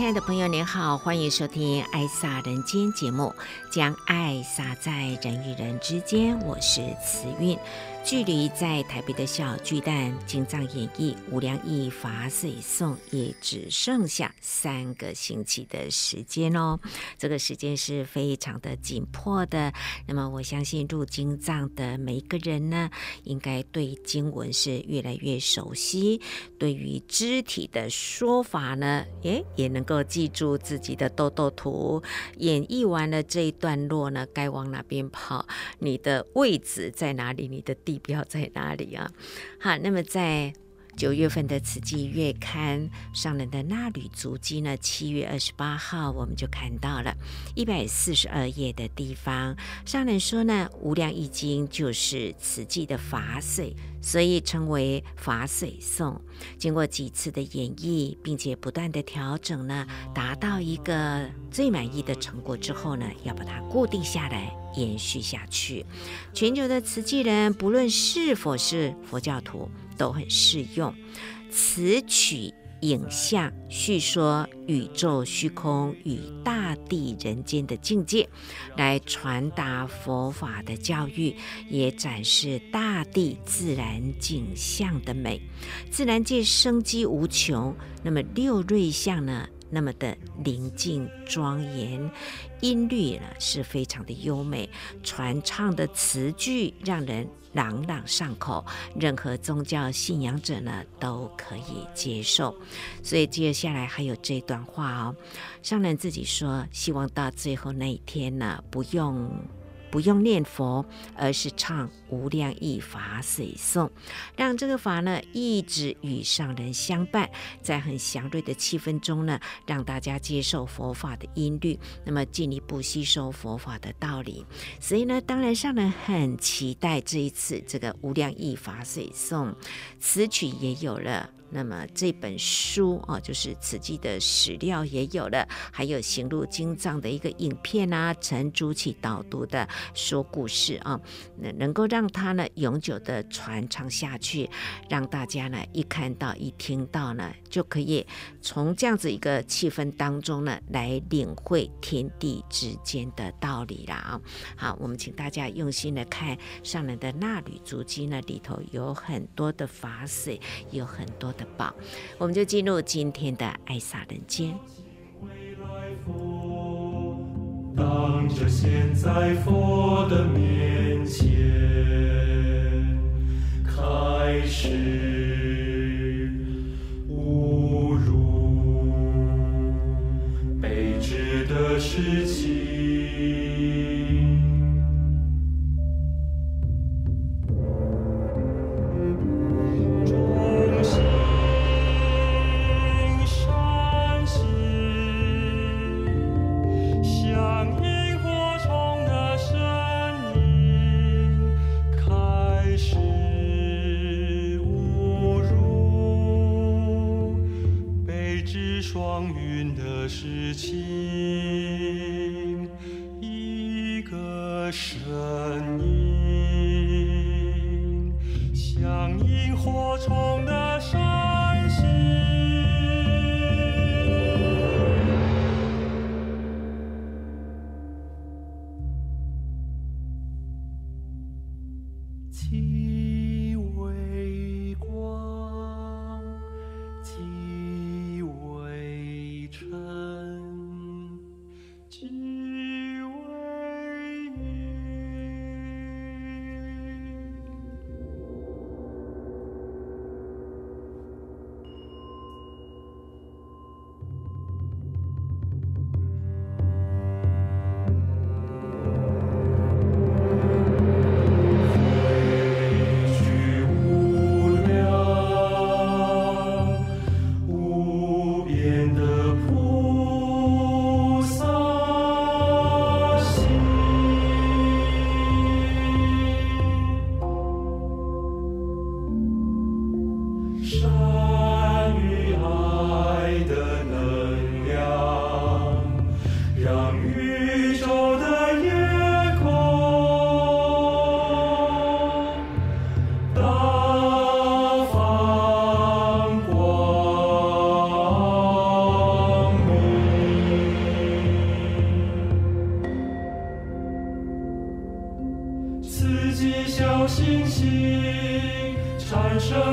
亲爱的朋友，您好，欢迎收听《爱撒人间》节目，将爱撒在人与人之间。我是慈韵。距离在台北的小巨蛋精藏演绎无量义法水颂也只剩下三个星期的时间哦，这个时间是非常的紧迫的。那么我相信入精藏的每一个人呢，应该对经文是越来越熟悉，对于肢体的说法呢，诶，也能够记住自己的豆豆图。演绎完了这一段落呢，该往哪边跑？你的位置在哪里？你的地标在哪里啊？好，那么在九月份的慈济月刊上人的衲履足迹呢，七月二十八号我们就看到了一百四十二页的地方，上人说呢，《无量义经》就是慈济的法水，所以称为法水颂。经过几次的演绎，并且不断的调整呢，达到一个最满意的成果之后呢，要把它固定下来。延续下去，全球的慈济人，不论是否是佛教徒，都很适用。词曲影像叙说宇宙虚空与大地人间的境界，来传达佛法的教育，也展示大地自然景象的美。自然界生机无穷，那么六瑞相呢？那么的宁静庄严，音律呢是非常的优美，传唱的词句让人朗朗上口，任何宗教信仰者呢都可以接受。所以接下来还有这段话哦，商人自己说，希望到最后那一天呢，不用。不用念佛，而是唱无量义法水颂，让这个法呢一直与上人相伴，在很祥瑞的气氛中呢，让大家接受佛法的音律，那么进一步吸收佛法的道理。所以呢，当然上人很期待这一次这个无量义法水颂，词曲也有了。那么这本书啊，就是慈济的史料也有了，还有行入经藏的一个影片啊，陈朱启导读的说故事啊，那能够让它呢永久的传唱下去，让大家呢一看到一听到呢，就可以从这样子一个气氛当中呢来领会天地之间的道理了啊。好，我们请大家用心的看上人的衲履足迹呢，里头有很多的法水，有很多。的宝，我们就进入今天的爱洒人间。当着现在佛的面前，开始侮辱卑职的事情。产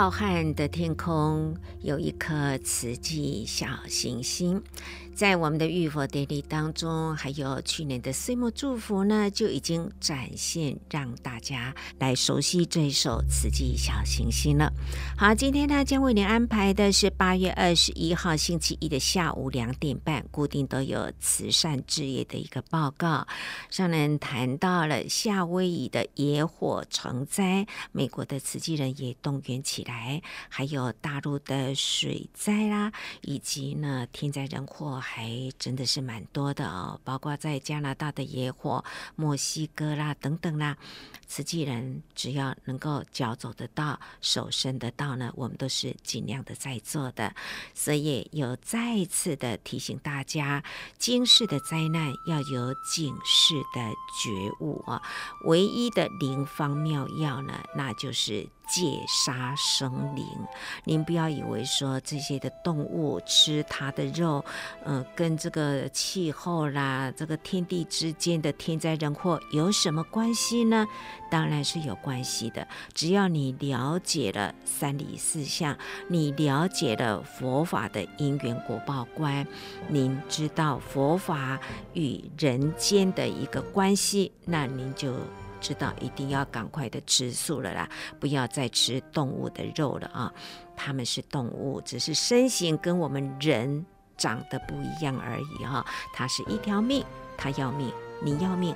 浩瀚的天空有一颗慈济小行星。在我们的浴佛典礼当中，还有去年的岁末祝福呢，就已经展现让大家来熟悉这一首慈济小行星了。好，今天呢将为您安排的是八月二十一号星期一的下午两点半，固定都有慈善置业的一个报告。上人谈到了夏威夷的野火成灾，美国的慈济人也动员起来，还有大陆的水灾啦，以及呢天灾人祸。还真的是蛮多的哦，包括在加拿大的野火、墨西哥啦等等啦，慈济人只要能够脚走得到、手伸得到呢，我们都是尽量的在做的。所以有再次的提醒大家，经世的灾难要有警示的觉悟啊，唯一的灵方妙药呢，那就是。戒杀生灵，您不要以为说这些的动物吃它的肉，呃，跟这个气候啦、这个天地之间的天灾人祸有什么关系呢？当然是有关系的。只要你了解了三理四象，你了解了佛法的因缘果报观，您知道佛法与人间的一个关系，那您就。知道一定要赶快的吃素了啦，不要再吃动物的肉了啊！他们是动物，只是身形跟我们人长得不一样而已哈。它是一条命，它要命，你要命，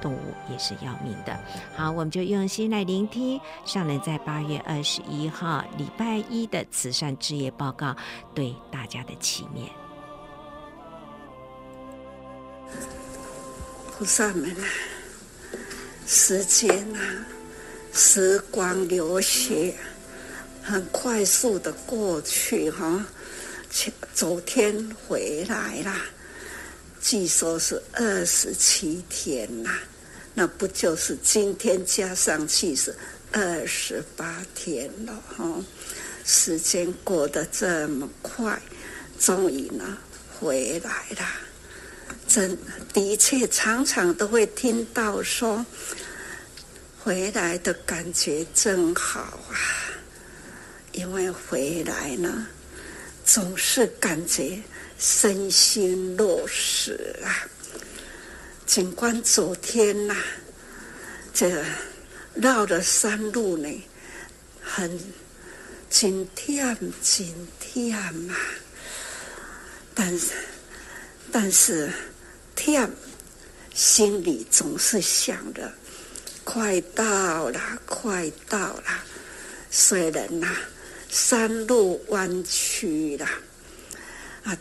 动物也是要命的。好，我们就用心来聆听上人在八月二十一号礼拜一的慈善置业报告对大家的祈念。菩萨们。时间啊，时光流逝，很快速的过去哈。前昨天回来啦，据说是二十七天呐，那不就是今天加上去是二十八天了哈？时间过得这么快，终于呢回来了。真的确，常常都会听到说，回来的感觉真好啊！因为回来呢，总是感觉身心落实啊。尽管昨天呐、这绕了山路呢，很紧贴紧贴嘛，但是但是。天，心里总是想着，快到了，快到了。虽然呐，山路弯曲了，啊，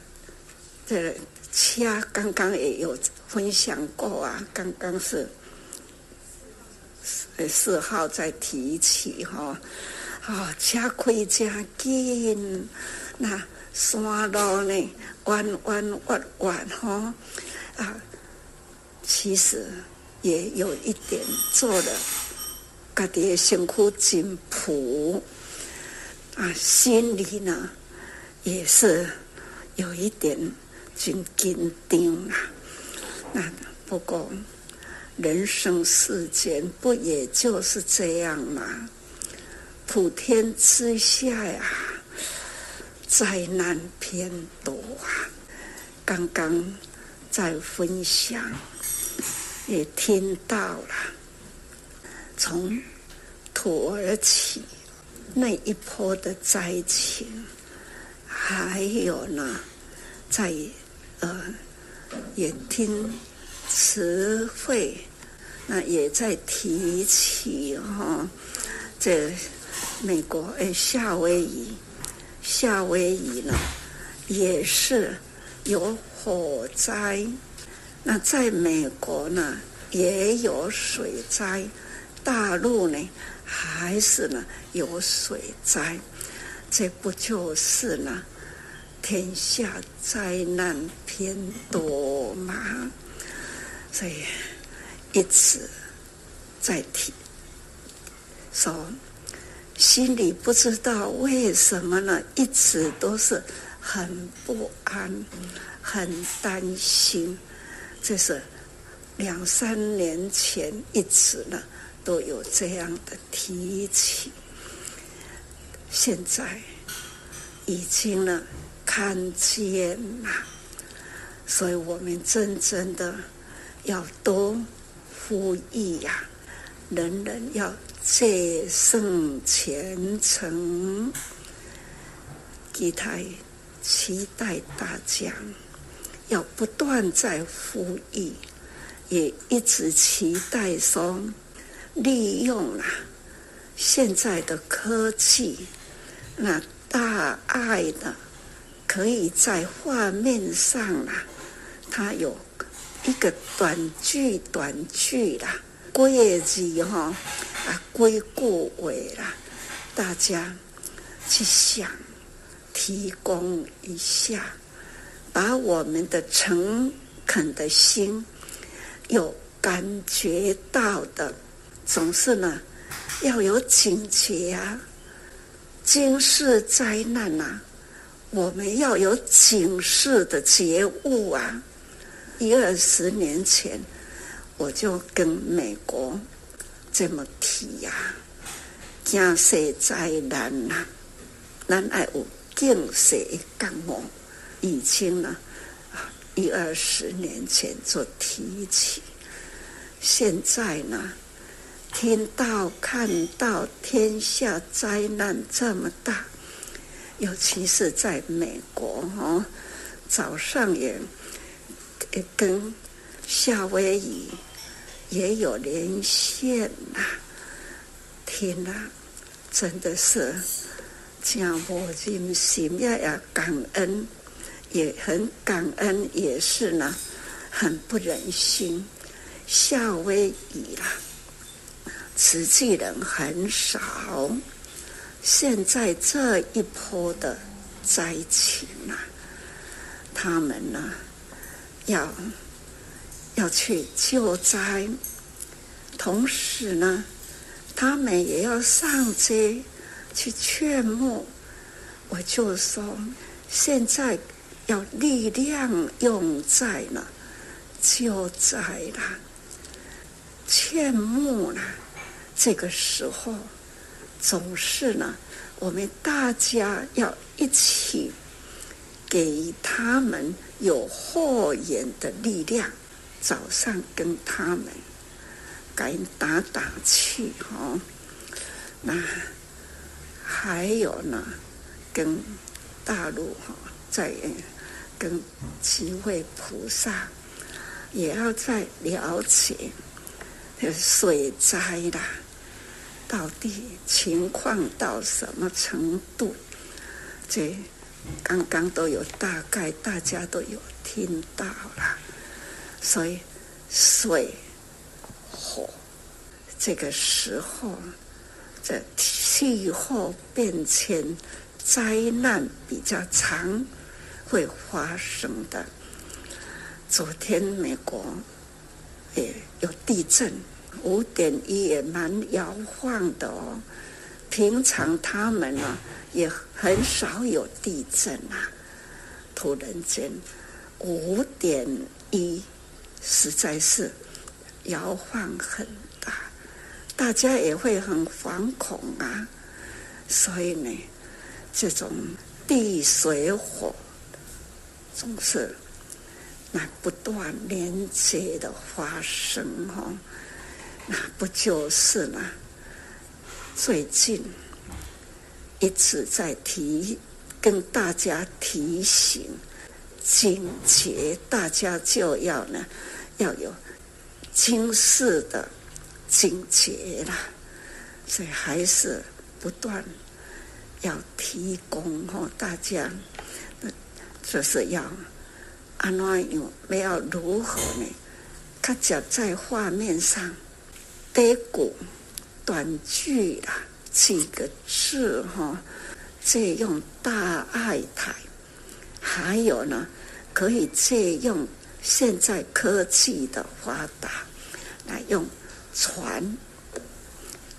这个车刚刚也有分享过啊，刚刚是四号在提起哈，啊，车开真紧，那山路呢，弯弯弯弯哈。啊，其实也有一点做了，家己的辛苦真朴啊，心里呢也是有一点真紧张啊。那不过人生世间不也就是这样吗？普天之下呀，灾难偏多啊！刚刚在分享也听到了，从土耳其那一波的灾情，还有呢，在呃也听词汇，那也在提起哈、哦，这美国诶夏威夷。夏威夷呢，也是有火灾。那在美国呢，也有水灾。大陆呢，还是呢有水灾。这不就是呢，天下灾难偏多吗？所以一直在提说。心里不知道为什么呢，一直都是很不安、很担心。这是两三年前一直呢都有这样的提起，现在已经呢看见了，所以我们真正的要多呼吁呀，人人要。戒慎虔诚，期待期待大家要不断在呼吁，也一直期待说，利用了现在的科技，那大爱的可以在画面上啊，它有一个短句短句啦。归字哈啊，归故尾啦，大家去想，提供一下，把我们的诚恳的心，有感觉到的，总是呢要有警觉啊，惊世灾难呐、啊，我们要有警示的觉悟啊，一二十年前。我就跟美国这么提呀、啊，惊世灾难呐，咱爱有警世觉悟，已经呢，一二十年前就提起，现在呢，听到看到天下灾难这么大，尤其是在美国哦，早上也也跟夏威夷。也有连线呐，天呐，真的是讲我尽心呀呀感恩，也很感恩，也是呢，很不忍心。夏威夷啦，慈济人很少，现在这一波的灾情啊，他们呢要。要去救灾，同时呢，他们也要上街去劝募。我就说，现在要力量用在了就在了，劝募了。这个时候，总是呢，我们大家要一起给他们有后援的力量。早上跟他们给打打气哈，那还有呢，跟大陆哈在跟几位菩萨也要再了解水灾啦，到底情况到什么程度？这刚刚都有大概，大家都有听到了。所以，水、火，这个时候，这气候变迁灾难比较长会发生的。昨天美国也有地震，五点一也蛮摇晃的哦。平常他们呢也很少有地震啊，突然间五点一。实在是摇晃很大，大家也会很惶恐啊。所以呢，这种地水火总是那不断连接的发生？哈，那不就是呢？最近一直在提，跟大家提醒，警觉，大家就要呢，要有今世的警觉啦。所以还是不断要提供哈，大家，就是要安怎样，要如何呢？他讲在画面上，得古。短句啦，几个字哈，借用大爱台，还有呢，可以借用现在科技的发达，来用传，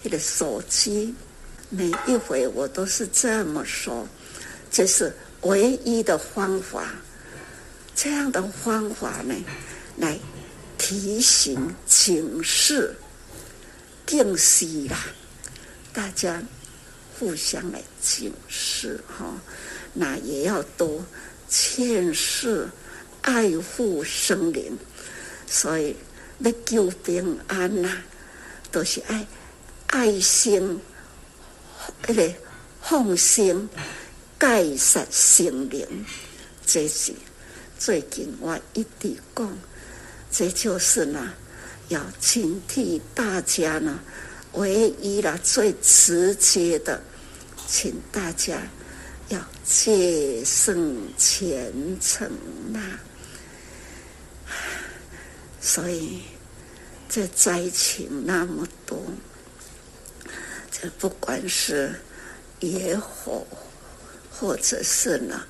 你的手机，每一回我都是这么说，这是唯一的方法，这样的方法呢，来提醒警示。警示啦，大家互相来警示哈，那也要多劝世爱护生灵，所以要救平安呐，都是爱爱心，那个奉心介绍生灵，这是最近我一直讲，这就是呢。要警惕大家呢，唯一了最直接的，请大家要戒慎虔诚呐。所以这灾情那么多，这不管是野火，或者是呢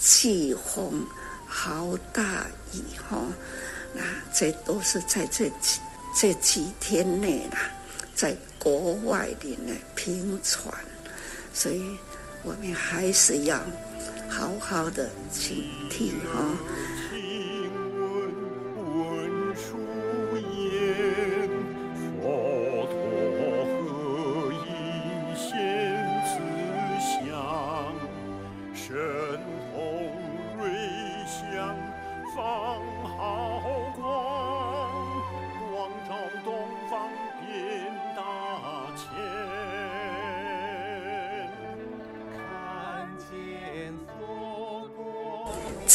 季风好大雨哈，那这都是在这几。这几天内啦，在国外的呢频传，所以我们还是要好好的警惕哈。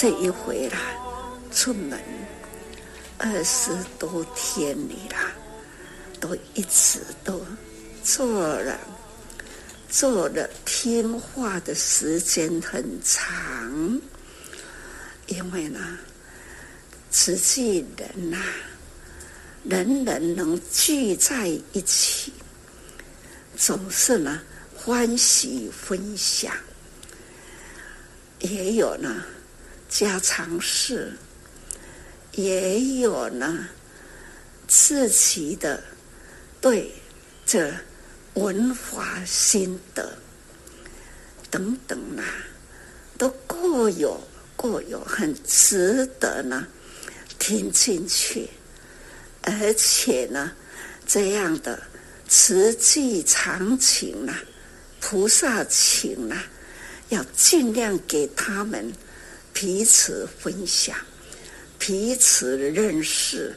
这一回啦，出门二十多天里啦，都一直都做了，做了听话的时间很长，因为呢，慈济人呐，人人能聚在一起，总是呢欢喜分享，也有呢。家常事，也有呢，自己的对这文化心得等等啊，都各有各有很值得呢听进去，而且呢，这样的慈济常情啊，菩萨情啊，要尽量给他们。彼此分享，彼此认识，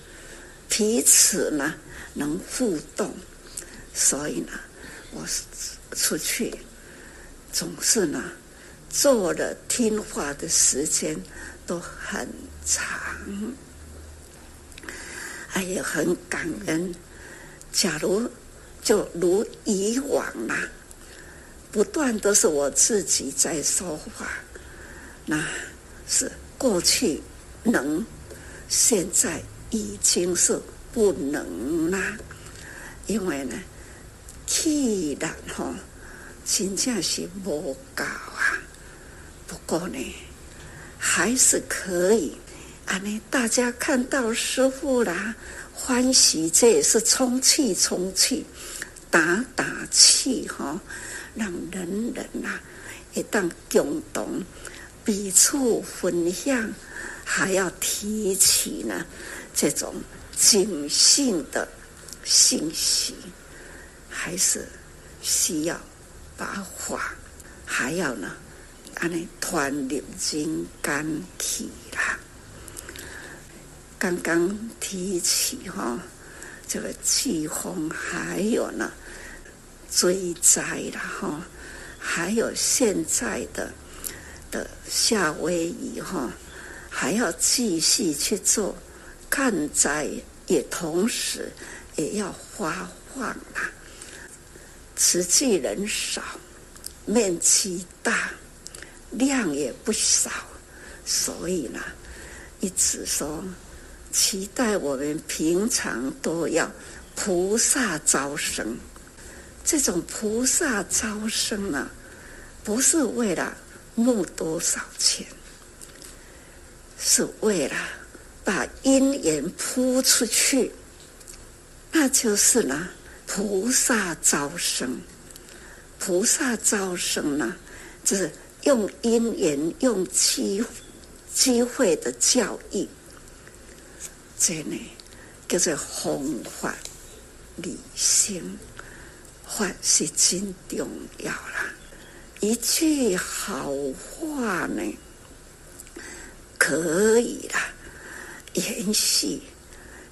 彼此呢能互动，所以呢，我出去总是呢做的听话的时间都很长，哎呀，很感恩。假如就如以往啊，不断都是我自己在说话，那。是过去能，现在已经是不能啦。因为呢，气量哈，真正是不高啊。不过呢，还是可以。啊，呢，大家看到师傅啦，欢喜，这也是充气充气，打打气哈，让人人呐，一旦共动。彼处分享，还要提起呢，这种警醒的信息，还是需要把话，还要呢安尼传入人间去啦。刚刚提起哈，这个季风还有呢，追灾了哈，还有现在的的夏威夷哈，还要继续去做干灾，也同时也要发放啊。瓷器人少，面积大，量也不少，所以呢，一直说期待我们平常都要菩萨招生。这种菩萨招生呢，不是为了募多少钱，是为了把因缘铺出去，那就是呢。菩萨招生，菩萨招生呢，就是用因缘、用机机会的教育，这呢叫做弘法利生，法是真重要啦。一句好话呢，可以啦，延续，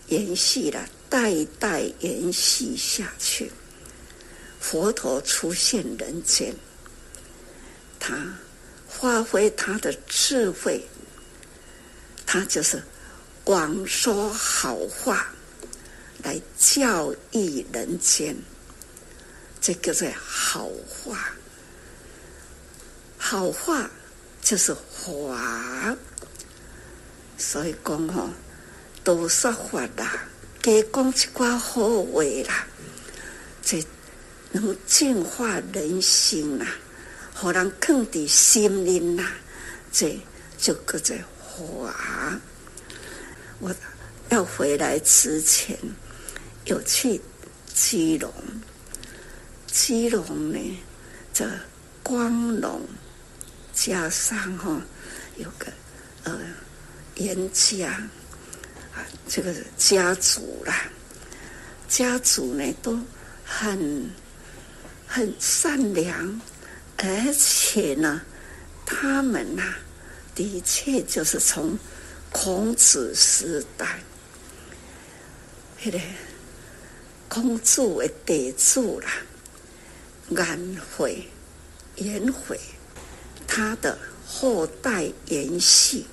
延续了。代代延续下去，佛陀出现人间，他发挥他的智慧，他就是广说好话来教育人间，这个叫好话。好话就是法，所以讲哦，都说法啦。多讲一寡好话啦，这能净化人心呐，让人更的心灵呐，这就叫做华。我要回来之前，有去基隆，基隆呢，这光荣加上哈，有个呃严家。这个家族啦，家族呢都很很善良，而且呢，他们呐、的确就是从孔子时代，那个孔子为地主啦，颜回、颜回，他的后代延续。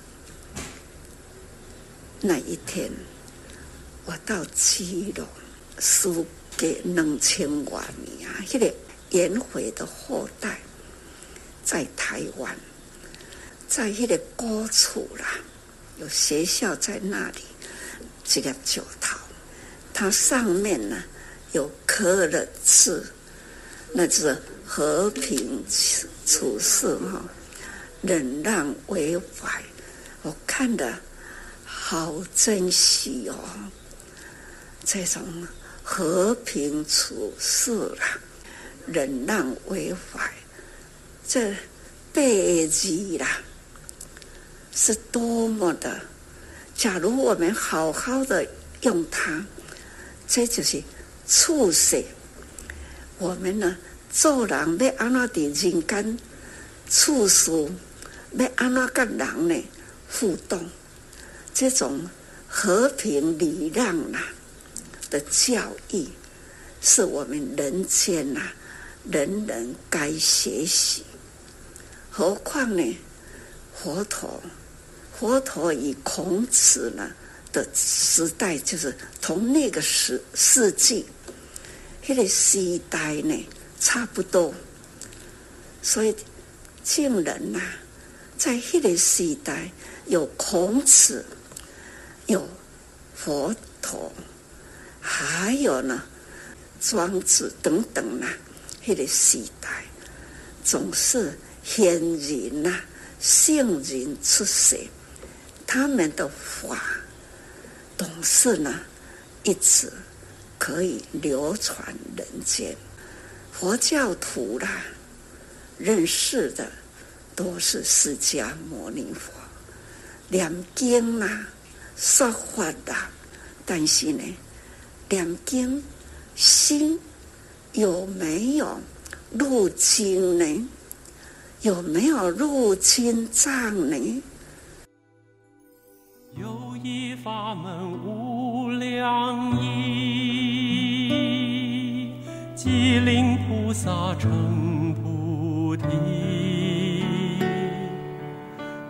那一天，我到基隆，输给两千多年啊！那个颜回的后代在台湾，在一个高处啦，有学校在那里，这个九桃，它上面呢有刻了字，那是和平处事哈，忍让为怀，我看的。好珍惜哦，这种和平处事啦，忍让为怀，这辈子啦，是多么的。假如我们好好的用它，这就是处世。我们呢，做人要安怎在人间处事，要安怎跟人呢互动。这种和平礼让呐的教育，是我们人间呐人人该学习。何况呢，佛陀，佛陀与孔子呢的时代，就是同那个时世纪，那个时代呢差不多。所以，竟然呐，在那个时代有孔子。有佛陀，还有呢，庄子等等呐、啊，那个时代总是贤人呐、圣人出世，他们的话总是呢一直可以流传人间。佛教徒啦，认识的都是释迦牟尼佛，念经呐、啊。说法的，但是呢，念经心有没有入经呢？有没有入经藏呢？有一法门无量义，菩萨成菩提，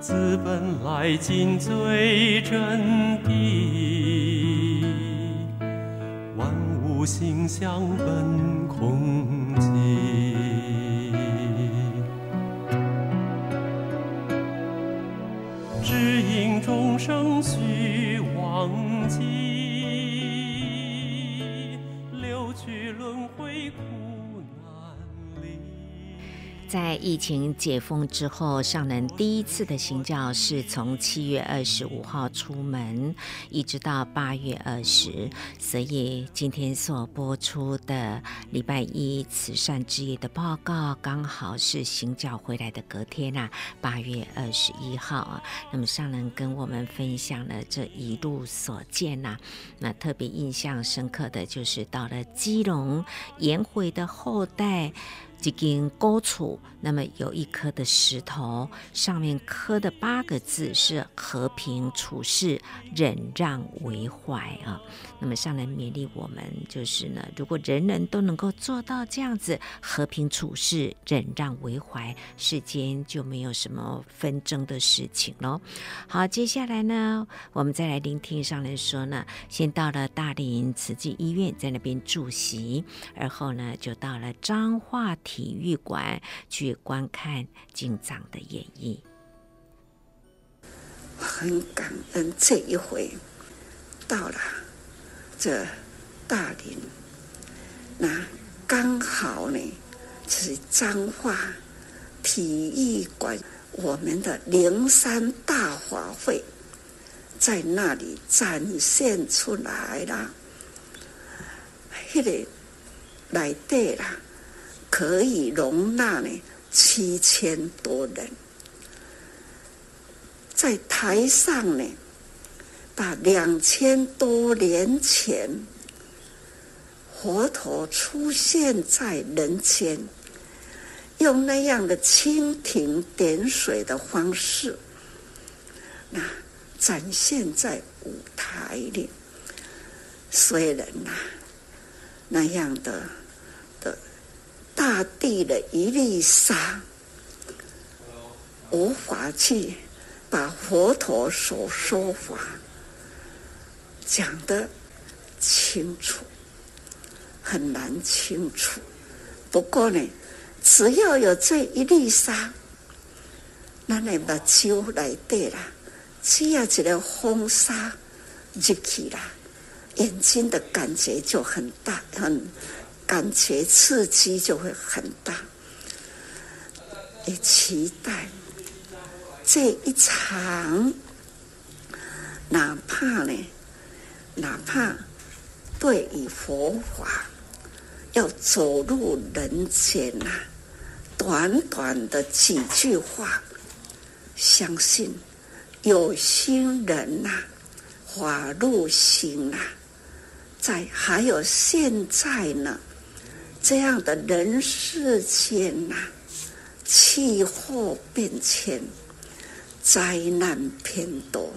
自本来尽最真谛，万物性相本空寂。只因众生虚妄计，在疫情解封之后，上人第一次的行脚是从七月二十五号出门，一直到八月二十，所以今天所播出的礼拜一慈善之夜的报告，刚好是行脚回来的隔天啊，八月二十一号啊。那么上人跟我们分享了这一路所见呐、那特别印象深刻的就是到了基隆颜回的后代。几根高处，那么有一颗的石头，上面刻的八个字是“和平处事，忍让为怀”啊。那么上人勉励我们，就是呢，如果人人都能够做到这样子，和平处事，忍让为怀，世间就没有什么纷争的事情喽。好，接下来呢，我们再来聆听上人说呢，先到了大林慈济医院，在那边驻席，而后呢，就到了彰化体育馆去观看经藏的演绎，很感恩这一回到了这大林，那刚好呢是彰化体育馆我们的灵山大法会在那里展现出来了，那个来对了。可以容纳呢七千多人，在台上呢，把两千多年前佛陀出现在人间，用那样的蜻蜓点水的方式，那展现在舞台里。虽然呐，那样的的。大地的一粒沙，无法去把佛陀所说法讲得清楚，很难清楚。不过呢，只要有这一粒沙，那你把酒来对了，只要这个风沙入去了，眼睛的感觉就很大，很。感觉刺激就会很大，也期待这一场，哪怕呢，哪怕对于佛法要走入人间呐，短短的几句话，相信有心人呐，法入心呐，在还有现在呢。这样的人世间呐、气候变迁，灾难偏多。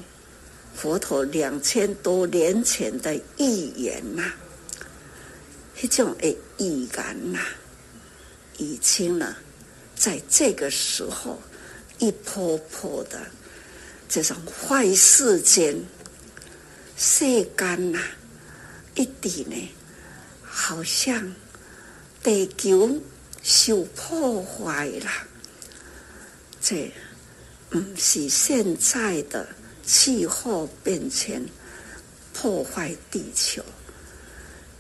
佛陀两千多年前的预言呐、啊，这种的预言呐，已经呢，在这个时候一波波的这种坏世间，世间呐，一点呢，好像。地球受破坏了，这不是现在的气候变迁破坏地球，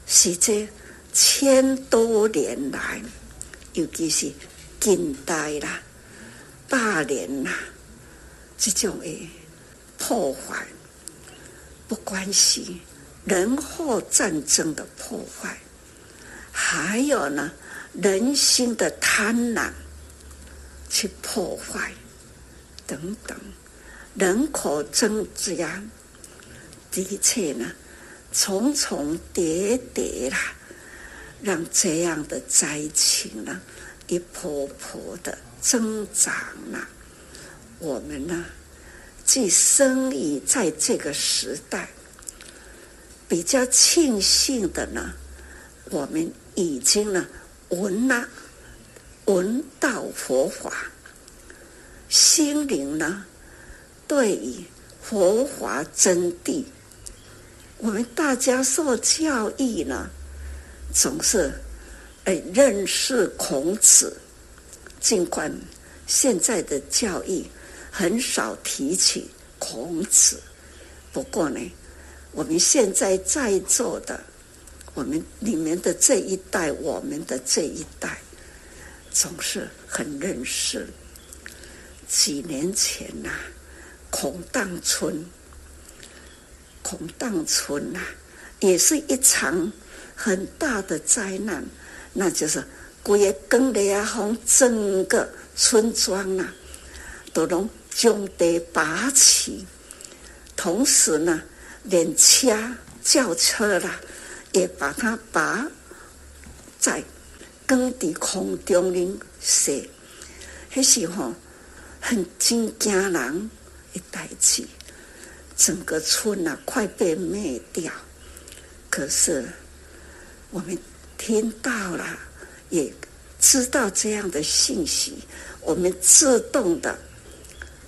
是这千多年来，尤其是近代啦、百年啦，这种的破坏，不管是人祸战争的破坏。还有呢，人心的贪婪去破坏等等，人口增加，的确呢，重重叠叠啦，让这样的灾情呢，一波波的增长了。我们呢，既生于在这个时代，比较庆幸的呢，我们已经呢闻了闻到佛法，心灵呢对于佛法真谛，我们大家受教育呢，总是哎认识孔子，尽管现在的教育很少提起孔子，不过呢，我们现在在座的，我们里面的这一代，我们的这一代，总是很认识。几年前呐、孔荡村，孔荡村呐、啊，也是一场很大的灾难，那就是规个耕地啊，从整个村庄呐、啊，都拢将地拔起，同时呢，连车轿车啦，也把它拔在耕地空中里射，那时候。很惊惊人一代起，整个村啊快被灭掉。可是我们听到了，也知道这样的信息，我们自动的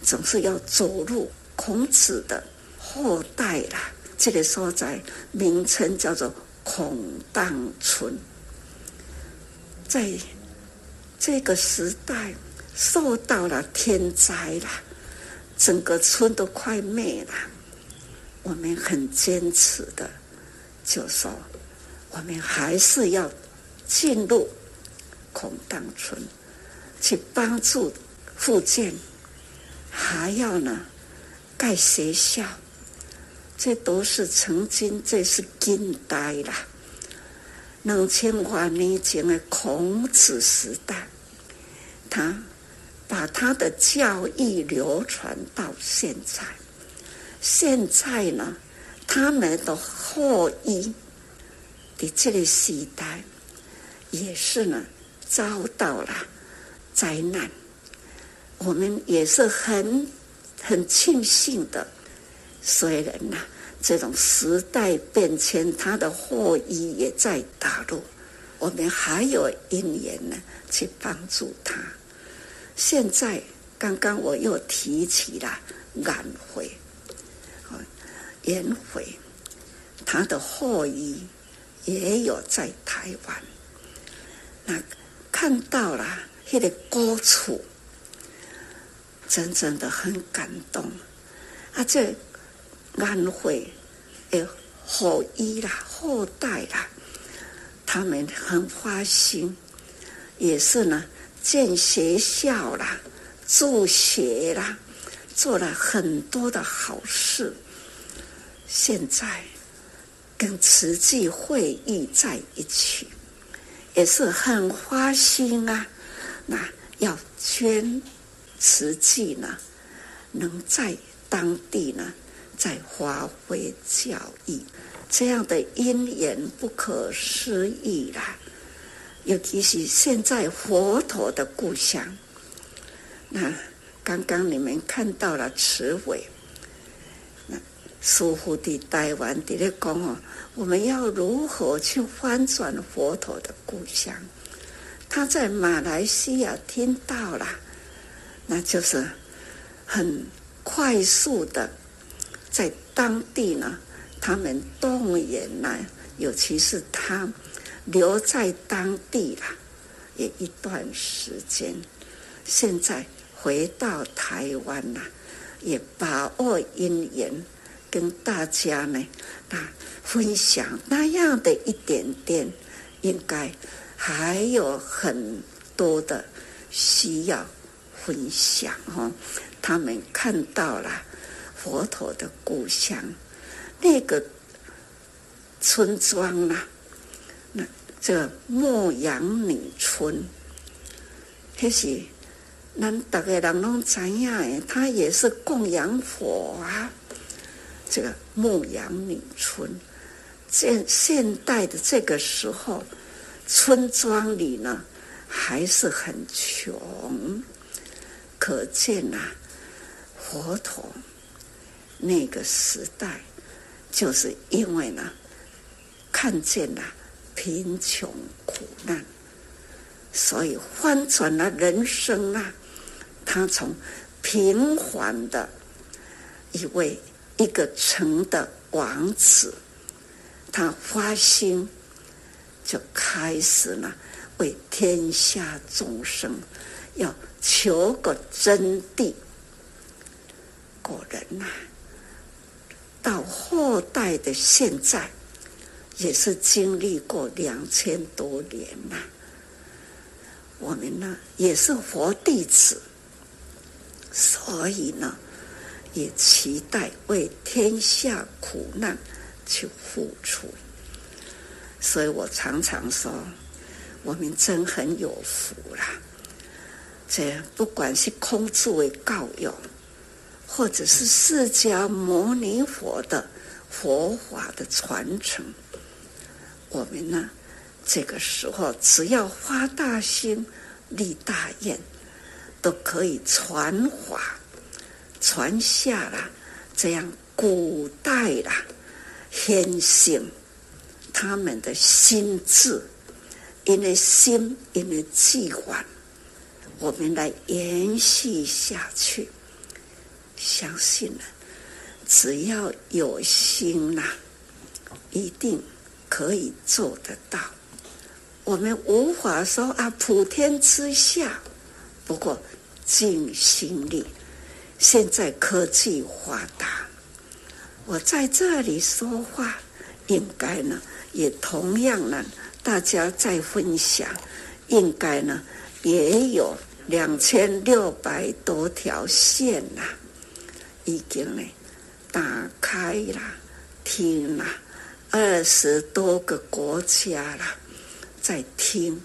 总是要走入孔子的后代啦。这个所在名称叫做孔荡村，在这个时代。受到了天灾了，整个村都快灭了。我们很坚持的，就说我们还是要进入孔荡村去帮助复建，还要呢盖学校。这都是曾经，这是近代了，两千多年前的孔子时代，他。把他的教义流传到现在，现在呢，他们的后裔的这个时代，也是呢遭到了灾难。我们也是很很庆幸的，虽然呐，这种时代变迁，他的后裔也在大陆，我们还有因缘呢，去帮助他。现在刚刚我又提起了颜回，颜回，他的后裔也有在台湾，那看到了那个高处，真正的很感动。啊，这颜回的后裔啦、后代啦，他们很花心，也是呢。建学校啦，助学啦，做了很多的好事。现在跟慈济会议在一起，也是很花心啊。那要捐慈济呢，能在当地呢再发挥教义，这样的因缘不可思议啦。尤其是现在佛陀的故乡，那刚刚你们看到了慈伟，那师父的台湾的咧讲哦，我们要如何去翻转佛陀的故乡？他在马来西亚听到了，那就是很快速的在当地呢，他们动员来，尤其是他。留在当地了，也一段时间。现在回到台湾了，也把握因缘，跟大家呢啊分享那样的一点点，应该还有很多的需要分享哈。他们看到了佛陀的故乡，那个村庄啊。这牧羊女村，那是咱大概人拢知影诶，她也是供养佛啊。这个牧羊女村，现现代的这个时候，村庄里呢还是很穷，可见呐、佛陀那个时代，就是因为呢，看见了贫穷苦难，所以翻转了人生啊。他从平凡的一位一个城的王子，他发心就开始了为天下众生要求个真谛。果然呐、到后代的现在，也是经历过两千多年呐、我们呢，也是佛弟子。所以呢，也期待为天下苦难去付出。所以我常常说，我们真很有福啦。这不管是空智的教育，或者是释迦牟尼佛的佛法的传承，我们呢，这个时候只要发大心、立大愿。都可以传法，传下了这样古代的先行他们的心智，因为心，因为计划，我们来延续下去。相信了，只要有心呐，一定可以做得到。我们无法说啊，普天之下，不过。尽心力。现在科技发达，我在这里说话，应该呢，也同样呢，大家在分享，应该呢，也有两千六百多条线呐，已经呢，打开了，听了，二十多个国家了，在听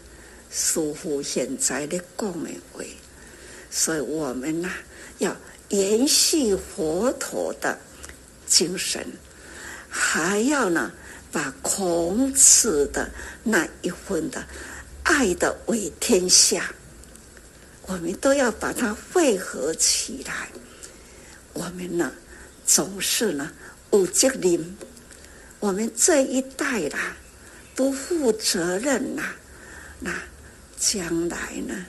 师傅现在的讲的话。所以我们呢，要延续佛陀的精神，还要呢，把孔子的那一份的爱的为天下，我们都要把它汇合起来。我们呢，总是呢，有责任，我们这一代啦，不负责任呐，那将来呢，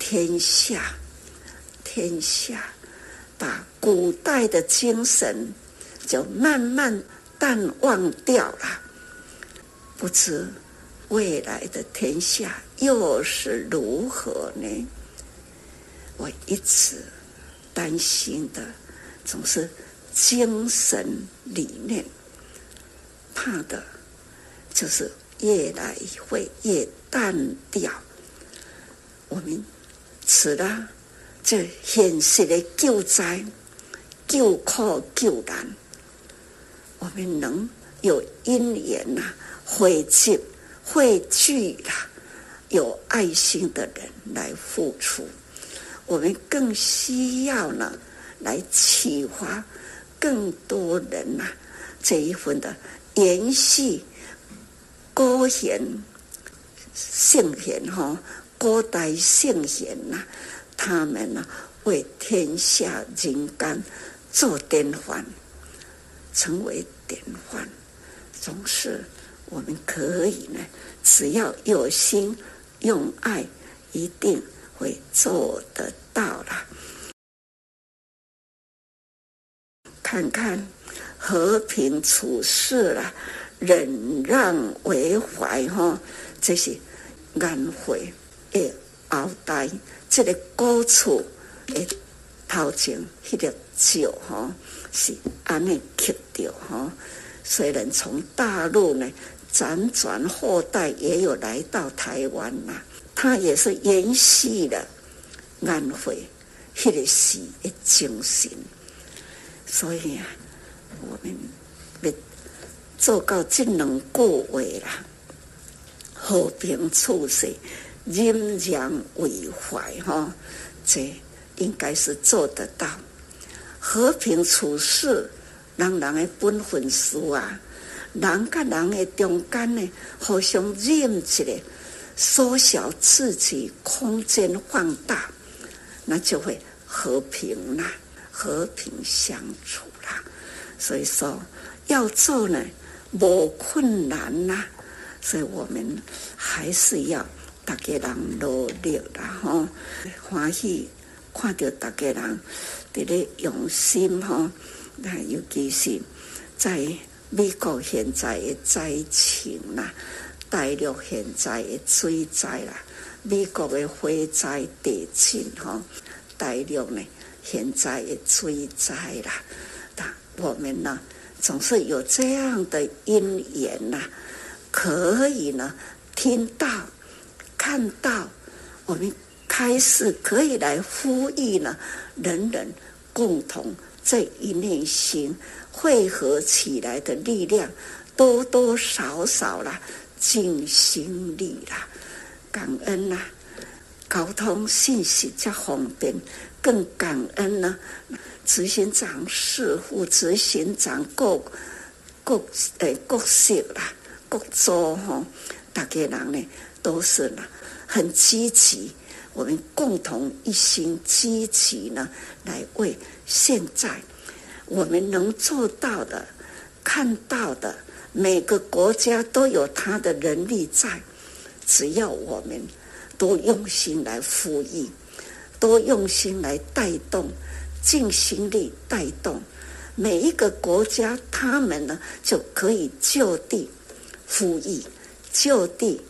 天下。天下，把古代的精神就慢慢淡忘掉了。不知未来的天下又是如何呢？我一直担心的总是精神理念，怕的就是越来会越淡掉。我们死了。这现实的救灾、救苦、救难，我们能有因缘呐，汇集、汇聚啦有爱心的人来付出，我们更需要呢，来启发更多人呐，这一份的延续、高贤、圣贤哈，古代圣贤呐。他们呢，为天下人间做典范，成为典范，总是我们可以呢，只要有心用爱，一定会做得到啦。看看和平处事啦，忍让为怀哈，这些安徽诶，后代。这个古厝的头前迄个酒哈是安尼刻掉哈，虽然从大陆呢辗转后代也有来到台湾呐，他也是延续了安徽迄个时的精神，所以啊，我们要做到这两句话啦，和平处世。忍让为怀，哈，这应该是做得到。和平处事，人人的本分事啊，人跟人的中间呢，互相忍一个，缩小自己空间放大，那就会和平啦，和平相处。所以说要做呢，无困难呐。所以我们还是要大家人努力啦，吼，欢喜看到大家人伫咧用心吼。那尤其是在美国现在的灾情啦，大陆现在的水灾啦，美国的火灾地震吼，大陆呢现在的水灾啦，我们呢总是有这样的因缘呐，可以呢听到、看到，我们开始可以来呼吁呢，人人共同。这一念心汇合起来的力量，多多少少啦，尽心力啦，感恩呐、沟通信息较方便，更感恩呢。执行长、是副、执行长各各诶各色啦，各州哈，大家人呢都是啦很积极。我们共同一心积极呢，来为现在我们能做到的、看到的，每个国家都有他的能力在，只要我们多用心来呼吁，多用心来带动，尽心力带动每一个国家，他们呢就可以就地呼吁，就地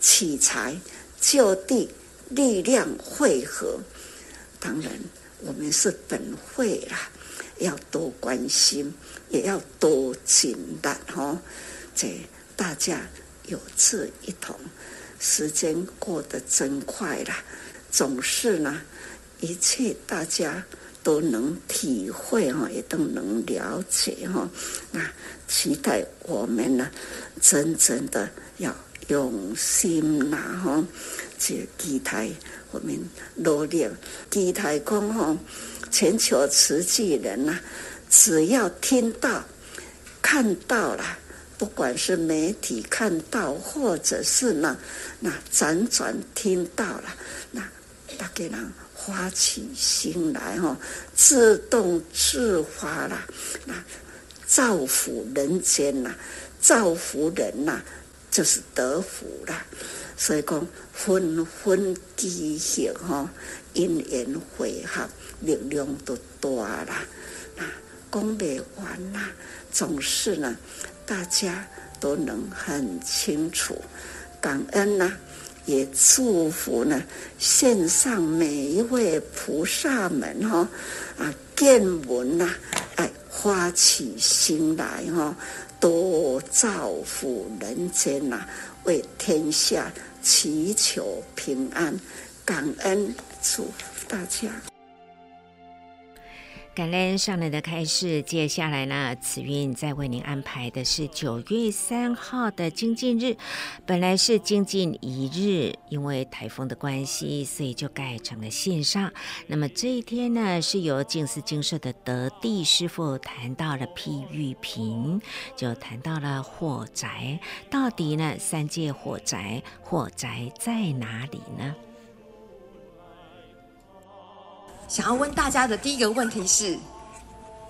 取材，就地。力量汇合，当然我们是本会啦，要多关心，也要多尽力哈。这大家有志一同，时间过得真快啦，总是呢，一切大家都能体会哈，也都能了解哈。那期待我们呢，真正的要用心呐哈。这期待我们努力，期待讲吼，全球慈济人呐，只要听到、看到了，不管是媒体看到，或者是呢，那辗转听到了，那大家人发起心来吼，自动自发啦，那造福人间呐，造福人呐，就是得福啦。所以讲，纷纷结合哈，因缘会合，力量都大啦。那讲不完啦，总是呢，大家都能很清楚。感恩呐，也祝福呢，线上每一位菩萨们哈，啊，见闻呐，哎，发起心来哈，多造福人间呐，为天下。祈求平安，感恩，祝福大家。感恩上来的开示，接下来呢，慈运再为您安排的是九月三号的精进日。本来是精进一日，因为台风的关系，所以就改成了线上。那么这一天呢，是由静思精舍的德地师父谈到了譬喻品，就谈到了火灾。到底呢，三界火灾，火灾在哪里呢？想要问大家的第一个问题是：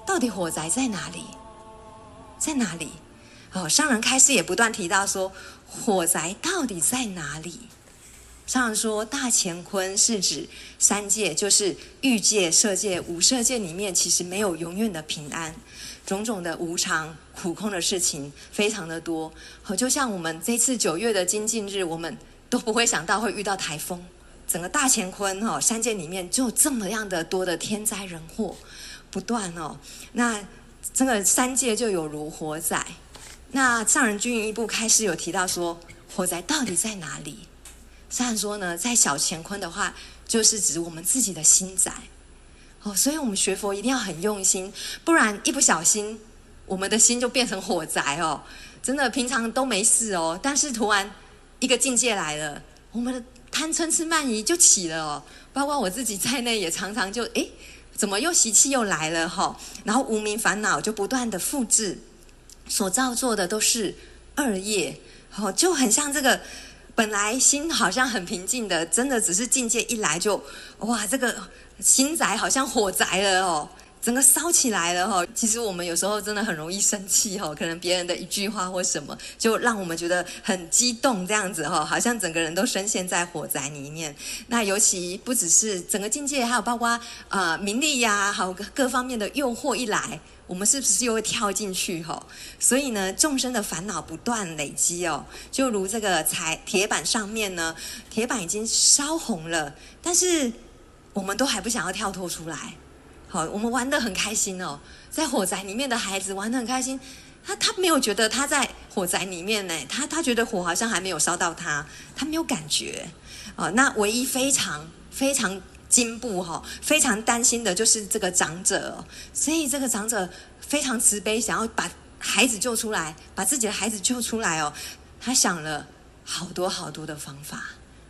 到底火灾在哪里？在哪里？哦，上人开始也不断提到说，火灾到底在哪里？上人说，大乾坤是指三界，就是欲界、色界、无色界里面，其实没有永远的平安，种种的无常、苦空的事情非常的多。好，就像我们这次九月的精进日，我们都不会想到会遇到台风。整个大乾坤哈，三界里面就这么样的多的天灾人祸不断哦。那这个三界就有如火灾。那上人君一部开始有提到说，火灾到底在哪里？上人说呢，在小乾坤的话，就是指我们自己的心宅哦。所以我们学佛一定要很用心，不然一不小心，我们的心就变成火灾哦。真的平常都没事哦，但是突然一个境界来了，我们的。贪嗔痴慢疑就起了哦，包括我自己在内，也常常就诶，怎么又习气又来了哈？然后无明烦恼就不断的复制，所造作的都是恶业，哦，就很像这个本来心好像很平静的，真的只是境界一来就，哇，这个心宅好像火宅了哦。整个烧起来了哈，其实我们有时候真的很容易生气哈，可能别人的一句话或什么，就让我们觉得很激动这样子哈，好像整个人都深陷在火宅里面。那尤其不只是整个境界，还有包括呃名利呀，还有各方面的诱惑一来，我们是不是又会跳进去哈？所以呢，众生的烦恼不断累积哦，就如这个柴铁板上面呢，铁板已经烧红了，但是我们都还不想要跳脱出来。好，我们玩得很开心哦，在火宅里面的孩子玩得很开心，他他没有觉得他在火宅里面呢，他他觉得火好像还没有烧到他，他没有感觉。哦，那唯一非常非常惊怖哈，非常担心的就是这个长者，所以这个长者非常慈悲，想要把孩子救出来，把自己的孩子救出来哦，他想了好多好多的方法。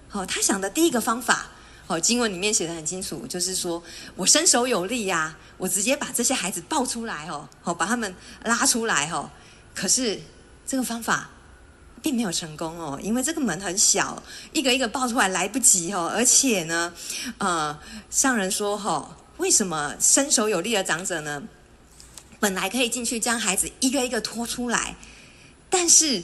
好，他想的第一个方法。哦，经文里面写得很清楚，就是说我身手有力呀、我直接把这些孩子抱出来哦，好把他们拉出来哦。可是这个方法并没有成功哦，因为这个门很小，一个一个抱出来来不及哦。而且呢，呃，上人说哈、哦，为什么身手有力的长者呢，本来可以进去将孩子一个一个拖出来，但是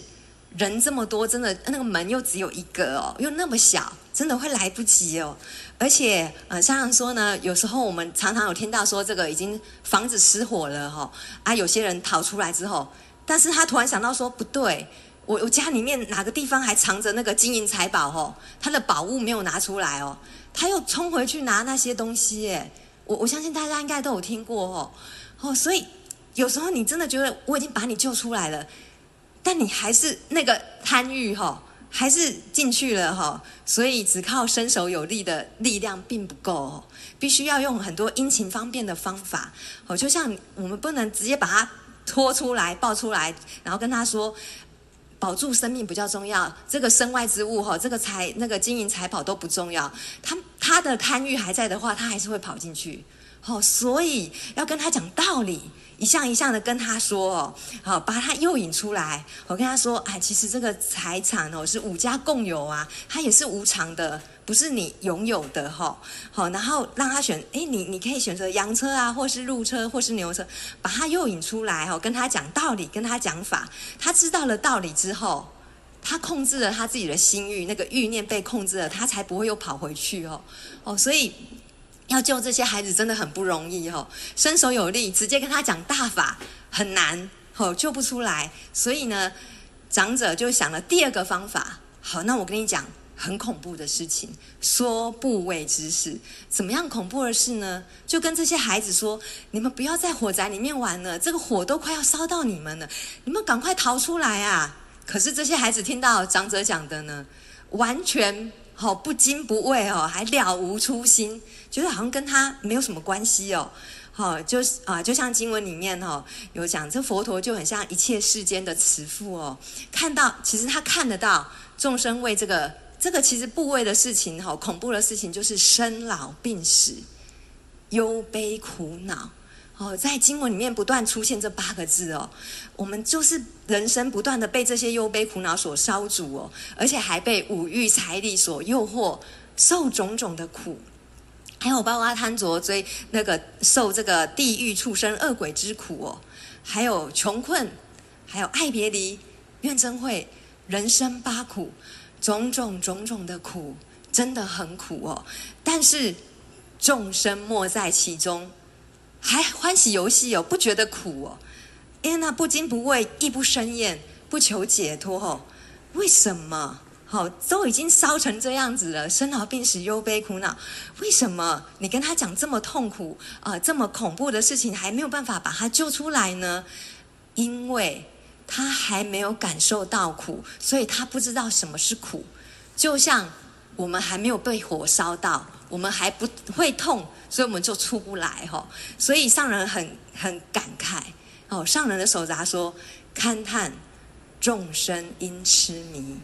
人这么多，真的那个门又只有一个哦，又那么小。真的会来不及哦，而且呃，像说呢，有时候我们常常有听到说这个已经房子失火了哈、哦，啊，有些人逃出来之后，但是他突然想到说不对，我我家里面哪个地方还藏着那个金银财宝哦，他的宝物没有拿出来哦，他又冲回去拿那些东西耶，我我相信大家应该都有听过哦，哦，所以有时候你真的觉得我已经把你救出来了，但你还是那个贪欲哈、还是进去了哈，所以只靠身手有力的力量并不够，必须要用很多殷勤方便的方法。哦，就像我们不能直接把他拖出来、抱出来，然后跟他说保住生命比较重要，这个身外之物哈，这个财那个金银财宝都不重要。他他的贪欲还在的话，他还是会跑进去。哦，所以要跟他讲道理。一项一项的跟他说哦，好，把他诱引出来。我跟他说，哎，其实这个财产哦是五家共有啊，它也是无常的，不是你拥有的哈。好，然后让他选，哎，你你可以选择羊车啊，或是鹿车，或是牛车，把他诱引出来哦，跟他讲道理，跟他讲法。他知道了道理之后，他控制了他自己的心欲，那个欲念被控制了，他才不会又跑回去哦。哦，所以。要救这些孩子真的很不容易哦，身手有力，直接跟他讲大法很难哦，救不出来。所以呢，长者就想了第二个方法。好，那我跟你讲很恐怖的事情，说不畏之事。怎么样恐怖的事呢？就跟这些孩子说：你们不要在火宅里面玩了，这个火都快要烧到你们了，你们赶快逃出来啊！可是这些孩子听到长者讲的呢，完全。好不惊不畏哦，还了无初心，觉得好像跟他没有什么关系哦。好，就是啊，就像经文里面哦有讲，这佛陀就很像一切世间的慈父哦，看到其实他看得到众生为这个这个其实怖畏的事情哈，恐怖的事情就是生老病死、忧悲苦恼。哦，在经文里面不断出现这八个字哦，我们就是人生不断的被这些忧悲苦恼所烧煮哦，而且还被五欲财力所诱惑，受种种的苦，还有包括贪着追那个受这个地狱畜生恶鬼之苦哦，还有穷困，还有爱别离、怨憎会、人生八苦，种种种种的苦，真的很苦哦。但是众生莫在其中。还欢喜游戏哦，不觉得苦哦，因为那不惊不畏，亦不生厌，不求解脱哦。为什么？好，都已经烧成这样子了，生老病死、忧悲苦恼，为什么你跟他讲这么痛苦啊、这么恐怖的事情，还没有办法把他救出来呢？因为他还没有感受到苦，所以他不知道什么是苦。就像我们还没有被火烧到，我们还不会痛。所以我们就出不来哈，所以上人很很感慨哦。上人的手札说：“勘探众生因痴迷，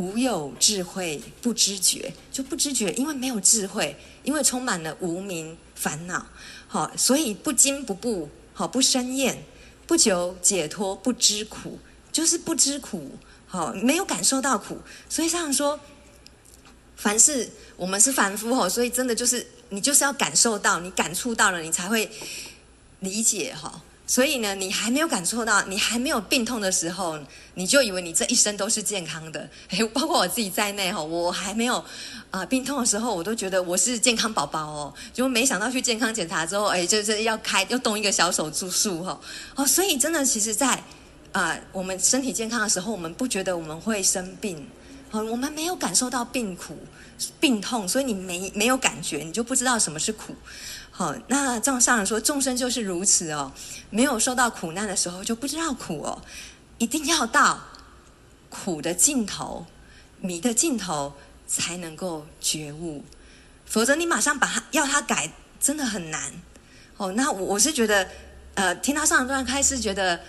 无有智慧不知觉，就不知觉，因为没有智慧，因为充满了无明烦恼，好，所以不惊不怖，好不生厌，不求解脱，不知苦，就是不知苦，好，没有感受到苦，所以上人说，凡事我们是凡夫吼，所以真的就是你就是要感受到，你感触到了，你才会理解哈。所以呢，你还没有感受到，你还没有病痛的时候，你就以为你这一生都是健康的。诶，包括我自己在内哈，我还没有啊、病痛的时候，我都觉得我是健康宝宝哦。就没想到去健康检查之后，诶，就是要开要动一个小手术哈。哦，所以真的，其实在啊、我们身体健康的时候，我们不觉得我们会生病，哦，我们没有感受到病苦、病痛，所以你没没有感觉，你就不知道什么是苦。哦，那这样上人说，众生就是如此哦，没有受到苦难的时候就不知道苦哦，一定要到苦的尽头、迷的尽头才能够觉悟，否则你马上把它要它改，真的很难。哦，那我我是觉得，呃，听到上人这段开始觉得。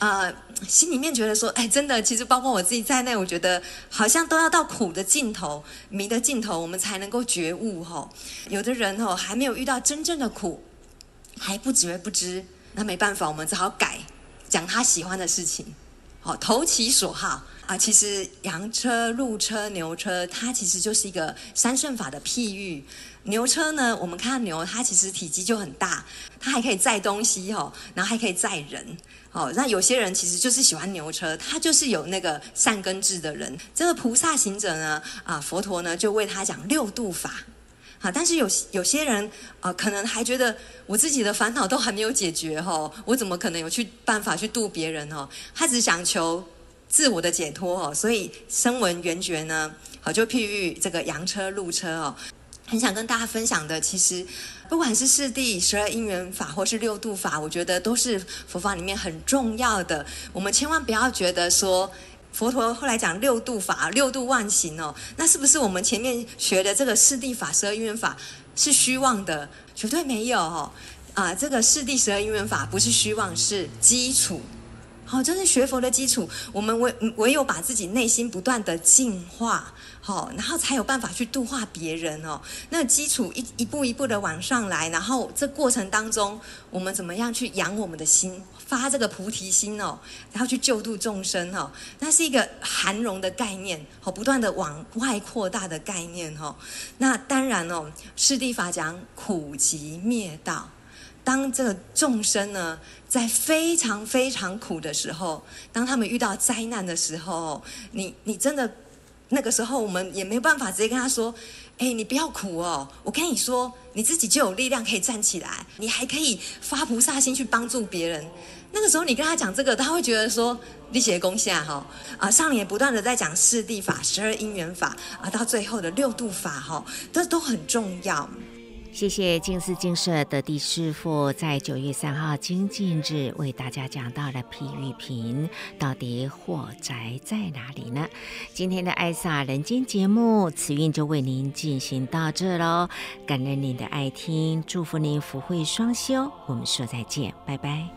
呃，心里面觉得说，哎，真的，其实包括我自己在内，我觉得好像都要到苦的尽头、迷的尽头，我们才能够觉悟哈。有的人哦，还没有遇到真正的苦，还不觉不知，那没办法，我们只好改，讲他喜欢的事情，好，投其所好啊。其实羊车、鹿车、牛车，它其实就是一个三圣法的譬喻。牛车呢，我们看牛，它其实体积就很大，它还可以载东西吼，然后还可以载人。哦，那有些人其实就是喜欢牛车，他就是有那个善根智的人。这个菩萨行者呢，啊，佛陀呢就为他讲六度法，啊，但是有有些人啊，可能还觉得我自己的烦恼都还没有解决哈，我怎么可能有去办法去度别人哦？他只想求自我的解脱哦，所以声闻缘觉呢，好就譬喻这个羊车、鹿车哦。很想跟大家分享的，其实不管是四谛十二因缘法，或是六度法，我觉得都是佛法里面很重要的。我们千万不要觉得说，佛陀后来讲六度法，六度万行哦，那是不是我们前面学的这个四谛法、十二因缘法是虚妄的？绝对没有哦。啊，这个四谛十二因缘法不是虚妄，是基础。好，这是学佛的基础。我们唯唯有把自己内心不断的净化。好，然后才有办法去度化别人哦。那基础一一步一步的往上来，然后这过程当中，我们怎么样去养我们的心，发这个菩提心哦，然后去救度众生哦。那是一个涵容的概念，好，不断的往外扩大的概念哦。那当然哦，四谛法讲苦集灭道。当这个众生呢，在非常非常苦的时候，当他们遇到灾难的时候，你你真的。那个时候，我们也没有办法直接跟他说：“哎，你不要苦哦，我跟你说，你自己就有力量可以站起来，你还可以发菩萨心去帮助别人。”那个时候，你跟他讲这个，他会觉得说：“力气功下哈啊！”上人也不断的在讲四谛法、十二因缘法啊，到最后的六度法哈，这都很重要。谢谢静思精舍的地师傅在九月三号精进日为大家讲到了譬喻品，到底火宅在哪里呢？今天的爱撒人间节目，慈韵就为您进行到这喽，感恩您的爱听，祝福您福慧双修，我们说再见，拜拜。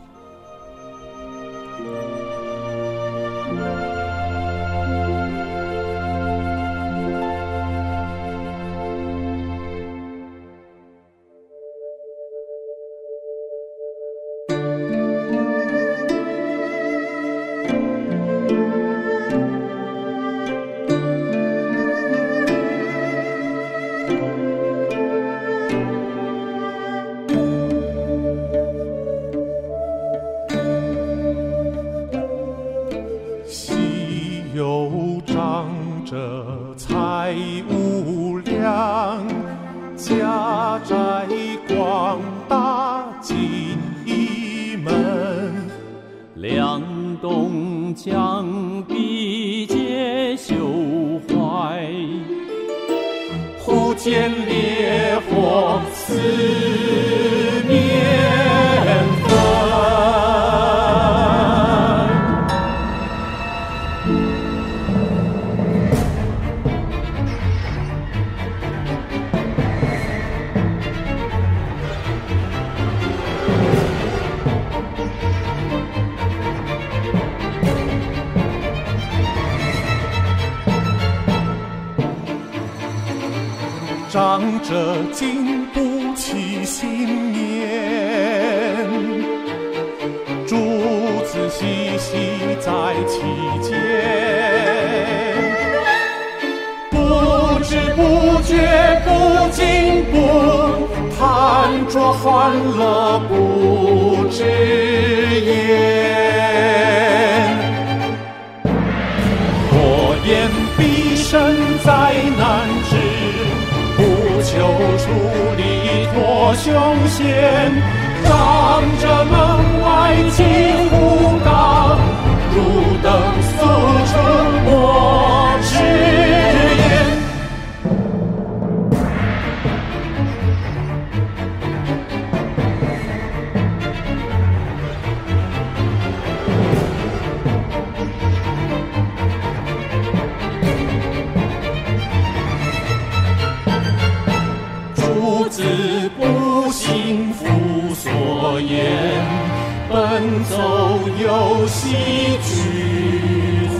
奏有戏曲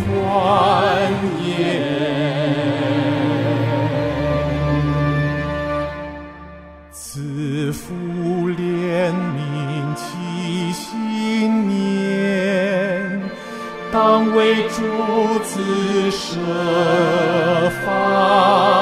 欢宴。慈父怜悯其心念，当为诸子设法。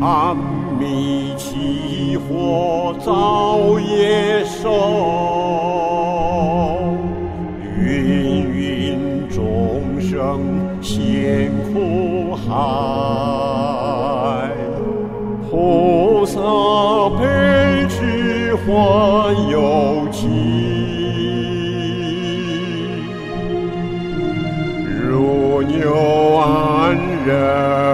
暗迷起火造业兽芸芸众生陷苦海。菩萨悲剧化有情如牛安人？